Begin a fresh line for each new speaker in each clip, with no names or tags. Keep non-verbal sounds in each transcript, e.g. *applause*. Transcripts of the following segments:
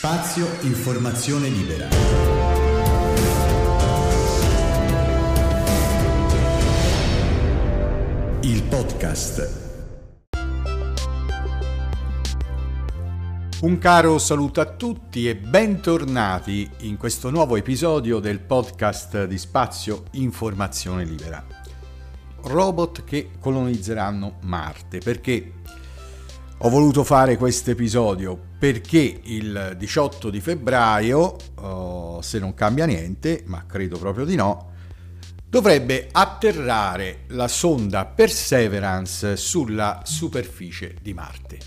Spazio Informazione Libera. Il podcast. Un caro saluto a tutti e bentornati in questo nuovo episodio del podcast di Spazio Informazione Libera. Robot che colonizzeranno Marte, perché ho voluto fare questo episodio perché il 18 di febbraio, oh, se non cambia niente, ma credo proprio di no, dovrebbe atterrare la sonda Perseverance sulla superficie di Marte.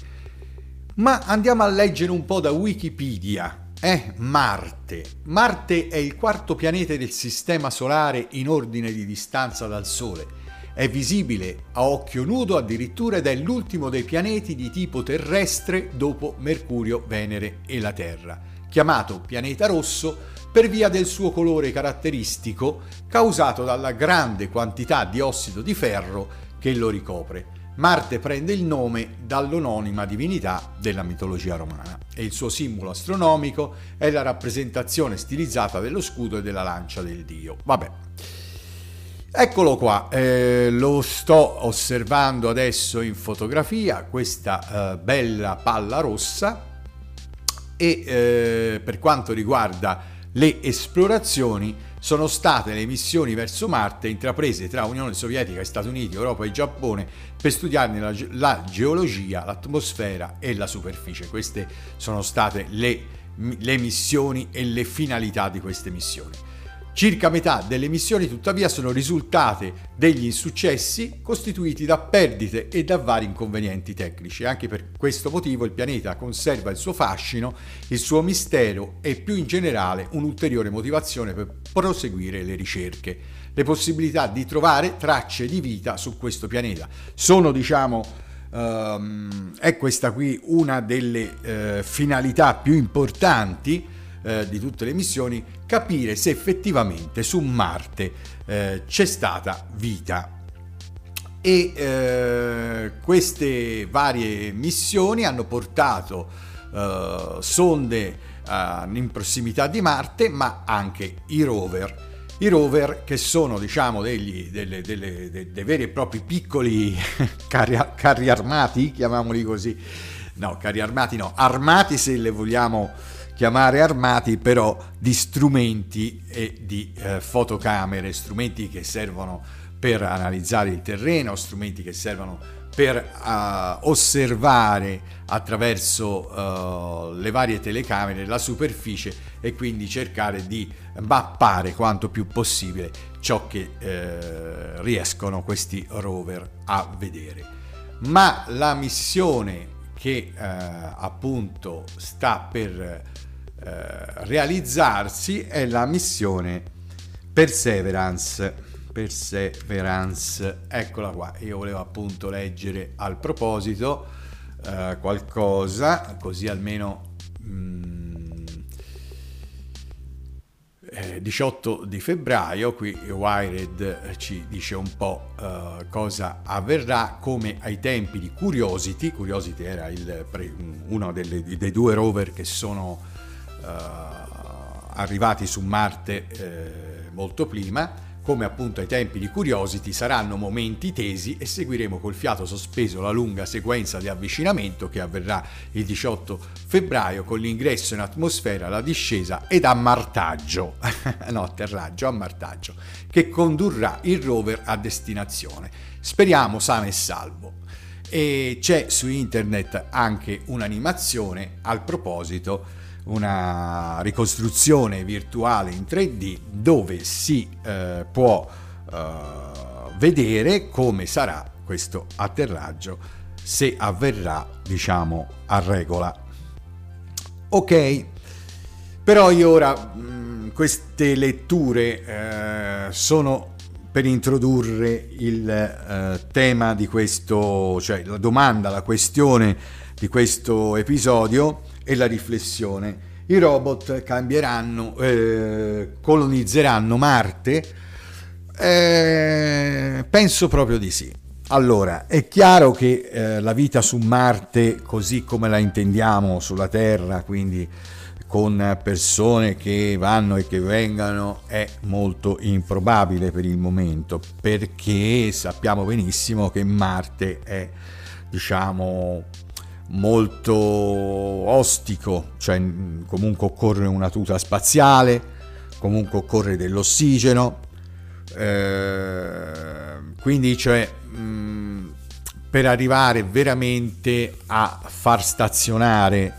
Ma andiamo a leggere un po' da Wikipedia. Eh, Marte. Marte è il quarto pianeta del Sistema Solare in ordine di distanza dal Sole è visibile a occhio nudo addirittura ed è l'ultimo dei pianeti di tipo terrestre dopo Mercurio, Venere e la Terra, chiamato pianeta rosso per via del suo colore caratteristico causato dalla grande quantità di ossido di ferro che lo ricopre. Marte prende il nome dall'anonima divinità della mitologia romana e il suo simbolo astronomico è la rappresentazione stilizzata dello scudo e della lancia del dio. Vabbè. Eccolo qua, eh, lo sto osservando adesso in fotografia, questa eh, bella palla rossa e eh, per quanto riguarda le esplorazioni sono state le missioni verso Marte intraprese tra Unione Sovietica, Stati Uniti, Europa e Giappone per studiarne la, la geologia, l'atmosfera e la superficie. Queste sono state le, le missioni e le finalità di queste missioni. Circa metà delle missioni tuttavia sono risultate degli insuccessi costituiti da perdite e da vari inconvenienti tecnici. Anche per questo motivo il pianeta conserva il suo fascino, il suo mistero e più in generale un'ulteriore motivazione per proseguire le ricerche. Le possibilità di trovare tracce di vita su questo pianeta sono diciamo Um, è questa qui una delle uh, finalità più importanti eh, di tutte le missioni, capire se effettivamente su Marte eh, c'è stata vita. E eh, queste varie missioni hanno portato eh, sonde in prossimità di Marte, ma anche i rover i rover che sono diciamo degli, delle, delle, dei, dei veri e propri piccoli *laughs* carri, carri, armati, chiamiamoli così, no carri armati no, armati se le vogliamo chiamare armati però di strumenti e di eh, fotocamere, strumenti che servono per analizzare il terreno, strumenti che servono per uh, osservare attraverso uh, le varie telecamere la superficie e quindi cercare di mappare quanto più possibile ciò che uh, riescono questi rover a vedere. Ma la missione che appunto sta per eh, realizzarsi è la missione Perseverance. Perseverance, eccola qua. Io volevo appunto leggere al proposito eh, qualcosa, così almeno mm, eh, 18 di febbraio, qui Wired ci dice un po' uh, cosa avverrà, come ai tempi di Curiosity, Curiosity era il, uno delle, dei due rover che sono arrivati su Marte eh, molto prima, come appunto ai tempi di Curiosity, saranno momenti tesi e seguiremo col fiato sospeso la lunga sequenza di avvicinamento che avverrà il 18 febbraio con l'ingresso in atmosfera, la discesa ed ammartaggio, *laughs* no atterraggio, ammartaggio, che condurrà il rover a destinazione. Speriamo sano e salvo. E c'è su internet anche un'animazione al proposito una ricostruzione virtuale in 3D dove si eh, può eh, vedere come sarà questo atterraggio se avverrà diciamo a regola. Ok però io ora mh, mm, queste letture eh, sono per introdurre il eh, tema di questo cioè la domanda la questione di questo episodio e la riflessione. I robot cambieranno, eh, colonizzeranno Marte? Eh, penso proprio di sì. Allora, è chiaro che eh, la vita su Marte, così come la intendiamo sulla Terra, quindi con persone che vanno e che vengano è molto improbabile per il momento perché sappiamo benissimo che Marte è diciamo molto ostico, cioè comunque occorre una tuta spaziale, comunque occorre dell'ossigeno, eh, quindi cioè mh, per arrivare veramente a far stazionare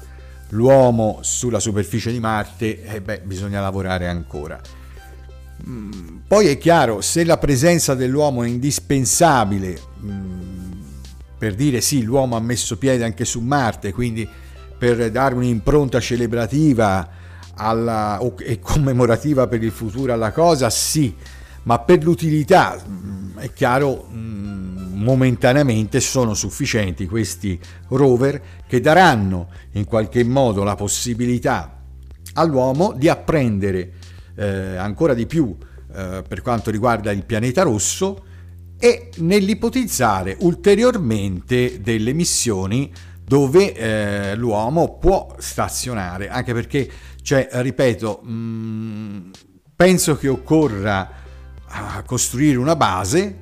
l'uomo sulla superficie di Marte, eh beh, bisogna lavorare ancora. Mm, poi è chiaro, se la presenza dell'uomo è indispensabile mm, per dire sì, l'uomo ha messo piede anche su Marte, quindi per dare un'impronta celebrativa alla, e commemorativa per il futuro alla cosa, sì, ma per l'utilità mm, è chiaro momentaneamente sono sufficienti questi rover che daranno in qualche modo la possibilità all'uomo di apprendere eh, ancora di più eh, per quanto riguarda il pianeta rosso e nell'ipotizzare ulteriormente delle missioni dove eh, l'uomo può stazionare, anche perché, cioè, ripeto, mh, mm, penso che occorra ah, costruire una base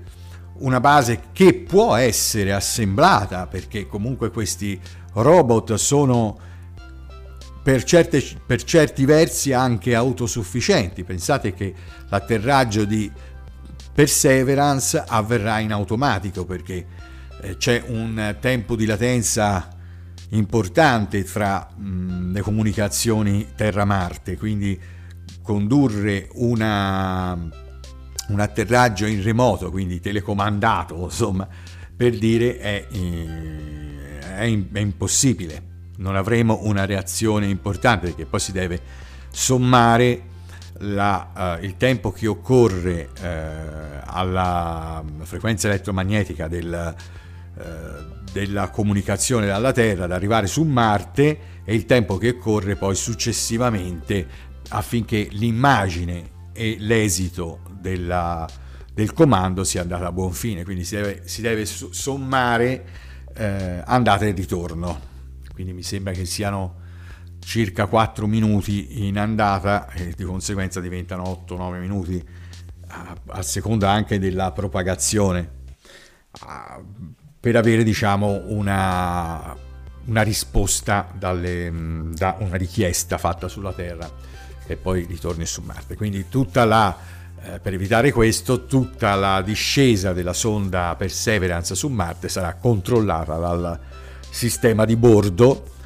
una base che può essere assemblata perché comunque questi robot sono per, certe, per certi versi anche autosufficienti. Pensate che l'atterraggio di Perseverance avverrà in automatico perché eh, c'è un tempo di latenza importante mh, le comunicazioni Terra-Marte, quindi condurre una un atterraggio in remoto, quindi telecomandato, insomma, per dire è, eh, è, è impossibile. Non avremo una reazione importante perché poi si deve sommare la, uh, il tempo che occorre uh, alla frequenza elettromagnetica del, uh, della comunicazione dalla Terra ad arrivare su Marte e il tempo che occorre poi successivamente affinché l'immagine e l'esito della, del comando sia andata a buon fine, quindi si deve, si deve sommare eh, andata e ritorno. Quindi mi sembra che siano circa 4 minuti in andata e di conseguenza diventano 8-9 minuti a, a, seconda anche della propagazione a, per avere diciamo una, una risposta dalle, da una richiesta fatta sulla Terra e poi ritorni su Marte. Quindi tutta la eh, per evitare questo, tutta la discesa della sonda Perseverance su Marte sarà controllata dal sistema di bordo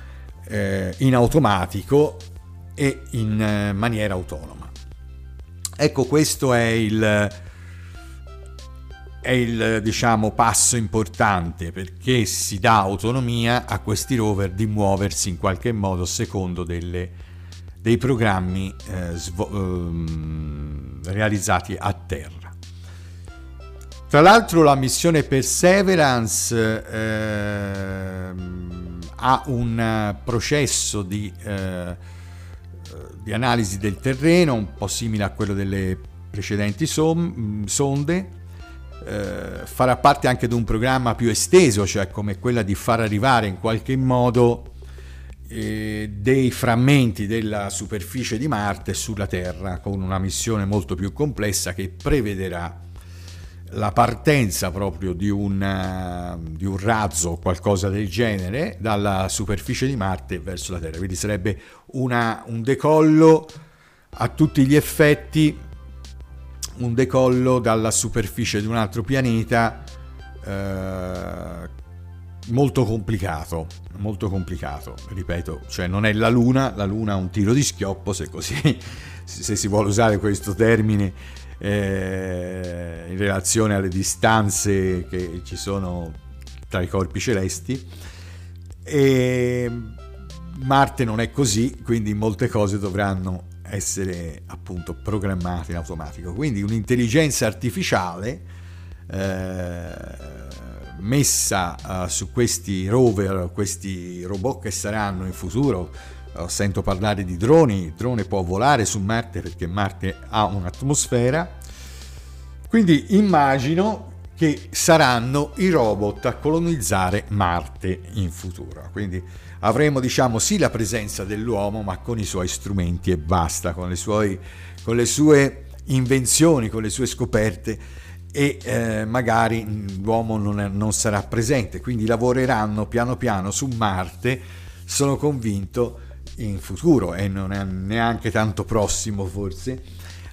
eh, in automatico e in eh, maniera autonoma. Ecco, questo è il, è il diciamo, passo importante perché si dà autonomia a questi rover di muoversi in qualche modo secondo delle dei programmi eh, svo- ehm, realizzati a terra. Tra l'altro la missione Perseverance eh, ha un processo di, eh, di, analisi del terreno un po' simile a quello delle precedenti som- sonde, eh, farà parte anche di un programma più esteso, cioè come quella di far arrivare in qualche modo eh, dei frammenti della superficie di Marte sulla Terra con una missione molto più complessa che prevederà la partenza proprio di un, uh, di un razzo o qualcosa del genere dalla superficie di Marte verso la Terra. Quindi sarebbe una, un decollo a tutti gli effetti, un decollo dalla superficie di un altro pianeta uh, molto complicato, molto complicato, ripeto, cioè non è la Luna, la Luna è un tiro di schioppo, se così, *laughs* se si vuole usare questo termine eh, in relazione alle distanze che ci sono tra i corpi celesti. E Marte non è così, quindi molte cose dovranno essere appunto programmate in automatico. Quindi un'intelligenza artificiale eh, messa uh, su questi rover, questi robot che saranno in futuro. Uh, sento parlare di droni, il drone può volare su Marte perché Marte ha un'atmosfera. Quindi immagino che saranno i robot a colonizzare Marte in futuro. Quindi avremo diciamo sì la presenza dell'uomo ma con i suoi strumenti e basta, con le, suoi, con le sue invenzioni, con le sue scoperte e eh, magari l'uomo non, è, non sarà presente, quindi lavoreranno piano piano su Marte, sono convinto, in futuro e non è neanche tanto prossimo forse,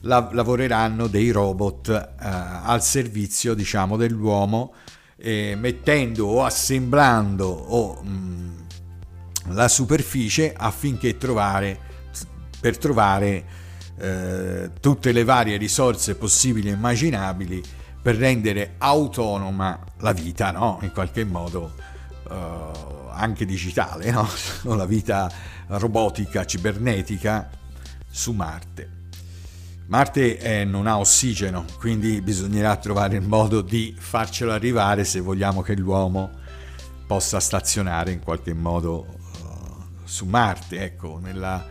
la, lavoreranno dei robot eh, al servizio diciamo dell'uomo eh, mettendo o assemblando o mh, la superficie affinché trovare, per trovare eh, tutte le varie risorse possibili e immaginabili per rendere autonoma la vita, no? in qualche modo eh, anche digitale, no? *laughs* la vita robotica, cibernetica su Marte. Marte eh, non ha ossigeno, quindi bisognerà trovare il modo di farcelo arrivare se vogliamo che l'uomo possa stazionare in qualche modo su Marte, ecco, nella,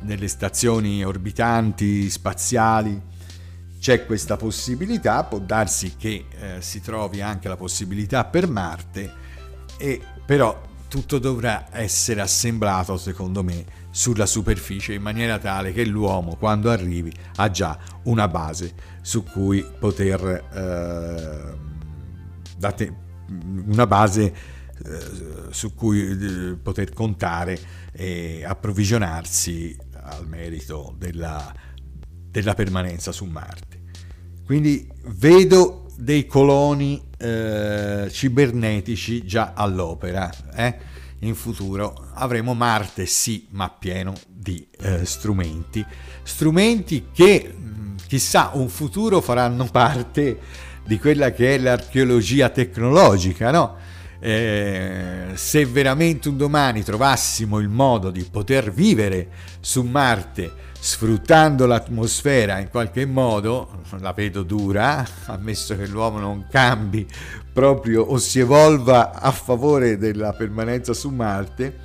nelle stazioni orbitanti spaziali c'è questa possibilità, può darsi che eh, si trovi anche la possibilità per Marte, e, però tutto dovrà essere assemblato, secondo me, sulla superficie in maniera tale che l'uomo, quando arrivi, ha già una base su cui poter... Eh, date, una base eh, su cui eh, poter contare e approvvigionarsi al merito della, della permanenza su Marte. Quindi vedo dei coloni eh, cibernetici già all'opera. Eh? In futuro avremo Marte, sì, ma pieno di eh, strumenti. Strumenti che, mm, chissà, un futuro faranno *laughs* parte di quella che è l'archeologia tecnologica, no? Eh, se veramente un domani trovassimo il modo di poter vivere su Marte sfruttando l'atmosfera in qualche modo, la vedo dura, ammesso che l'uomo non cambi proprio o si evolva a favore della permanenza su Marte,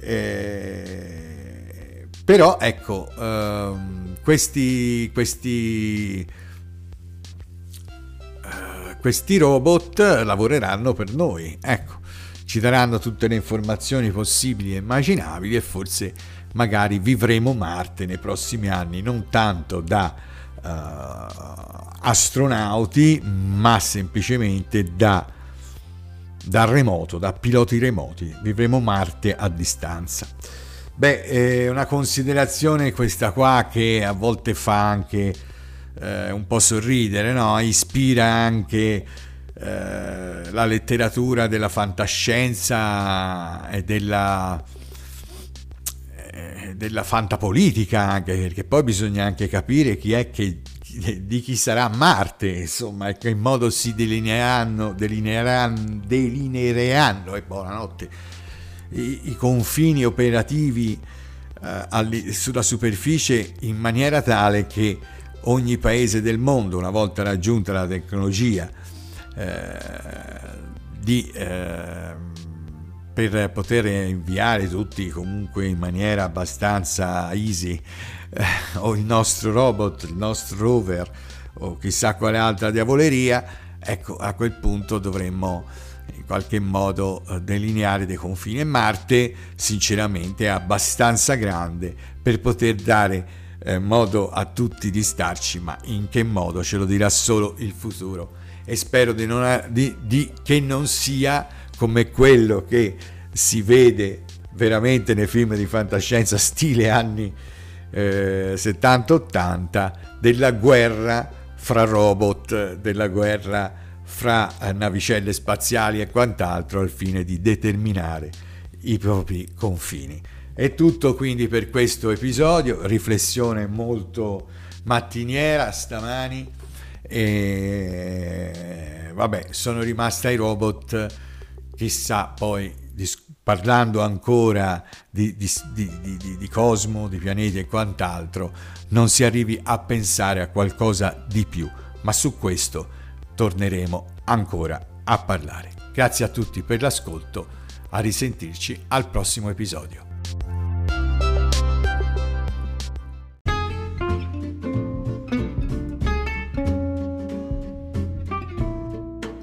eh, però ecco, ehm, questi, questi questi robot lavoreranno per noi, ecco, ci daranno tutte le informazioni possibili e immaginabili e forse magari vivremo Marte nei prossimi anni, non tanto da uh, astronauti, ma semplicemente da, da remoto, da piloti remoti, vivremo Marte a distanza. Beh, è una considerazione questa qua che a volte fa anche eh, un po' sorridere, no? ispira anche eh, la letteratura della fantascienza e della, eh, della fantapolitica, anche perché poi bisogna anche capire chi è che di chi sarà Marte, insomma, e che in modo si delineeranno, delineeranno, delineeranno e buonanotte, i, i confini operativi eh, sulla superficie in maniera tale che ogni paese del mondo, una volta raggiunta la tecnologia, eh, di, eh, per poter inviare tutti comunque in maniera abbastanza easy eh, o il nostro robot, il nostro rover o chissà quale altra diavoleria, ecco a quel punto dovremmo in qualche modo eh, delineare dei confini. Marte sinceramente è abbastanza grande per poter dare eh, modo a tutti di starci, ma in che modo ce lo dirà solo il futuro. E spero di non, di, di, che non sia come quello che si vede veramente nei film di fantascienza stile anni eh, 70-80 della guerra fra robot, della guerra fra eh, navicelle spaziali e quant'altro al fine di determinare i propri confini. È tutto quindi per questo episodio, riflessione molto mattiniera stamani e vabbè, sono rimasta ai robot, chissà poi parlando ancora di, di, di, di, cosmo, di pianeti e quant'altro, non si arrivi a pensare a qualcosa di più, ma su questo torneremo ancora a parlare. Grazie a tutti per l'ascolto, a risentirci al prossimo episodio.